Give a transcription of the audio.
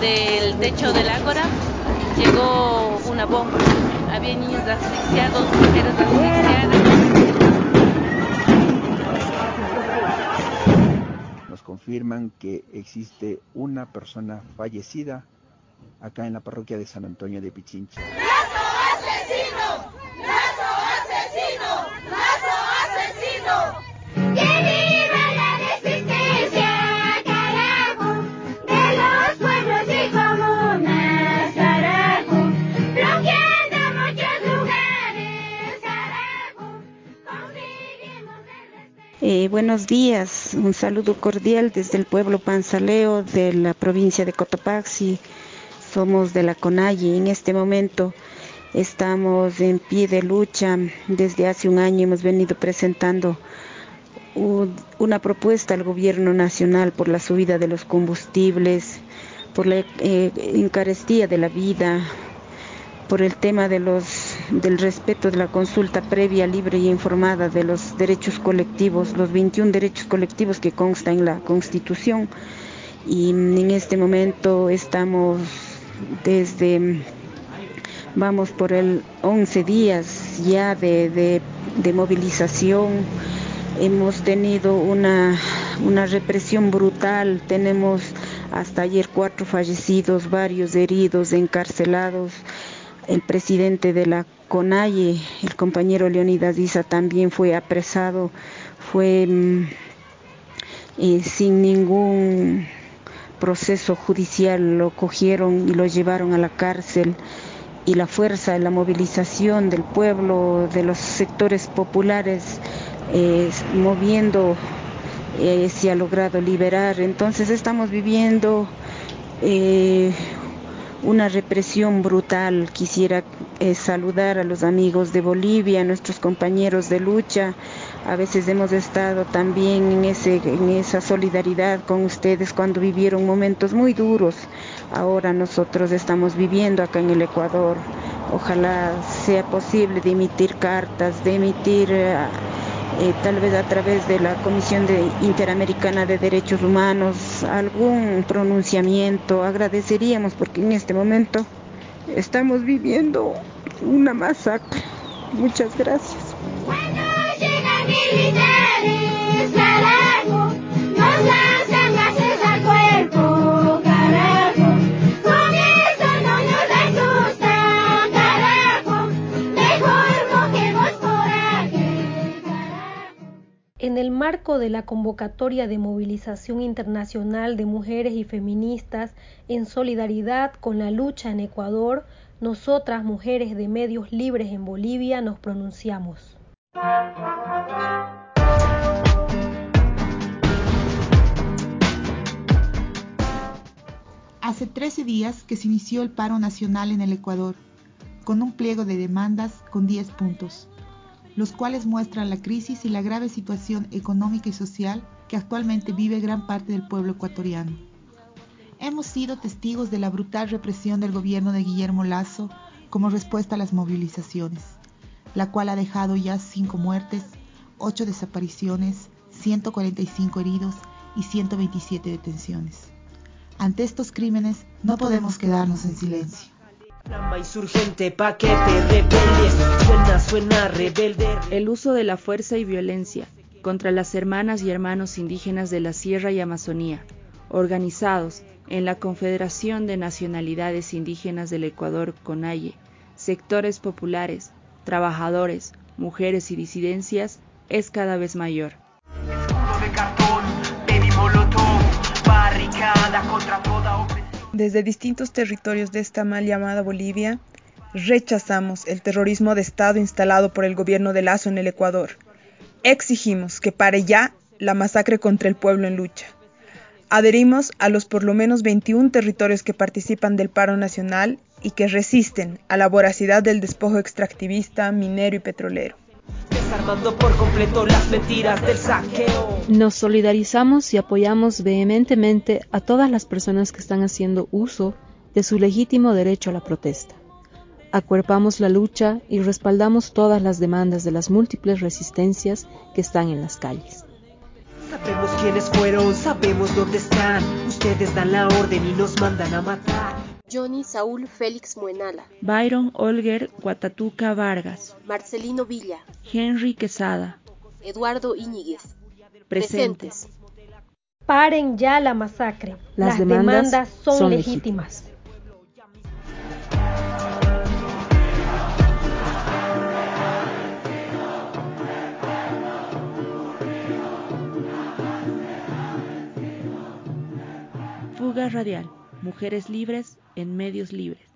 del techo del ágora llegó una bomba. Había niños asfixiados, mujeres asfixiadas. Nos confirman que existe una persona fallecida acá en la parroquia de San Antonio de Pichincha. Eh, buenos días, un saludo cordial desde el pueblo Panzaleo de la provincia de Cotopaxi. Somos de la CONAIE. En este momento estamos en pie de lucha. Desde hace un año hemos venido presentando un- una propuesta al gobierno nacional por la subida de los combustibles, por la eh, encarestía de la vida, por el tema de los, del respeto de la consulta previa, libre y informada de los derechos colectivos, los 21 derechos colectivos que constan en la Constitución. Y en este momento estamos desde, vamos por el 11 días ya de, de- de movilización. Hemos tenido una, una represión brutal, tenemos hasta ayer cuatro fallecidos, varios heridos, encarcelados. El presidente de la CONAIE, el compañero Leonidas Isa, también fue apresado, fue mm, eh, sin ningún proceso judicial, lo cogieron y lo llevaron a la cárcel y la fuerza, la movilización del pueblo, de los sectores populares, eh, moviendo, eh, se ha logrado liberar. Entonces estamos viviendo una represión brutal. Quisiera eh, saludar a los amigos de Bolivia, a nuestros compañeros de lucha. A veces hemos estado también en, ese, esa solidaridad con ustedes cuando vivieron momentos muy duros. Ahora nosotros estamos viviendo acá en el Ecuador. Ojalá sea posible de emitir cartas, de emitir eh, eh, tal vez a través de la Comisión de- Interamericana de Derechos Humanos algún pronunciamiento. Agradeceríamos porque en este momento estamos viviendo una masacre. Muchas gracias. Marco de la convocatoria de movilización internacional de mujeres y feministas en solidaridad con la lucha en Ecuador, nosotras, mujeres de medios libres en Bolivia, nos pronunciamos. Hace 13 días que se inició el paro nacional en el Ecuador, con un pliego de demandas con 10 puntos, los cuales muestran la crisis y la grave situación económica y social que actualmente vive gran parte del pueblo ecuatoriano. Hemos sido testigos de la brutal represión del gobierno de Guillermo Lazo como respuesta a las movilizaciones, la cual ha dejado ya 5 muertes, 8 desapariciones, 145 heridos y 127 detenciones. Ante estos crímenes no podemos quedarnos en silencio. El uso de la fuerza y violencia contra las hermanas y hermanos indígenas de la Sierra y Amazonía, organizados en la Confederación de Nacionalidades Indígenas del Ecuador, CONAIE, sectores populares, trabajadores, mujeres y disidencias, es cada vez mayor. Escudo de cartón, baby molotov, barricada contra toda opresión. Desde distintos territorios de esta mal llamada Bolivia, rechazamos el terrorismo de Estado instalado por el gobierno de Lazo en el Ecuador. Exigimos que pare ya la masacre contra el pueblo en lucha. Adherimos a los por lo menos 21 territorios que participan del paro nacional y que resisten a la voracidad del despojo extractivista, minero y petrolero. Desarmando por completo las mentiras del saqueo. Nos solidarizamos y apoyamos vehementemente a todas las personas que están haciendo uso de su legítimo derecho a la protesta. Acuerpamos la lucha y respaldamos todas las demandas de las múltiples resistencias que están en las calles. Sabemos quiénes fueron, sabemos dónde están. Ustedes dan la orden y nos mandan a matar. Johnny Saúl Félix Muenala. Byron Olger Guatatuca Vargas. Marcelino Villa. Henry Quesada. Eduardo Íñiguez. Presentes. Paren ya la masacre. Las Las, demandas demandas, son, son legítimas. Fuga Radial. Mujeres libres en medios libres.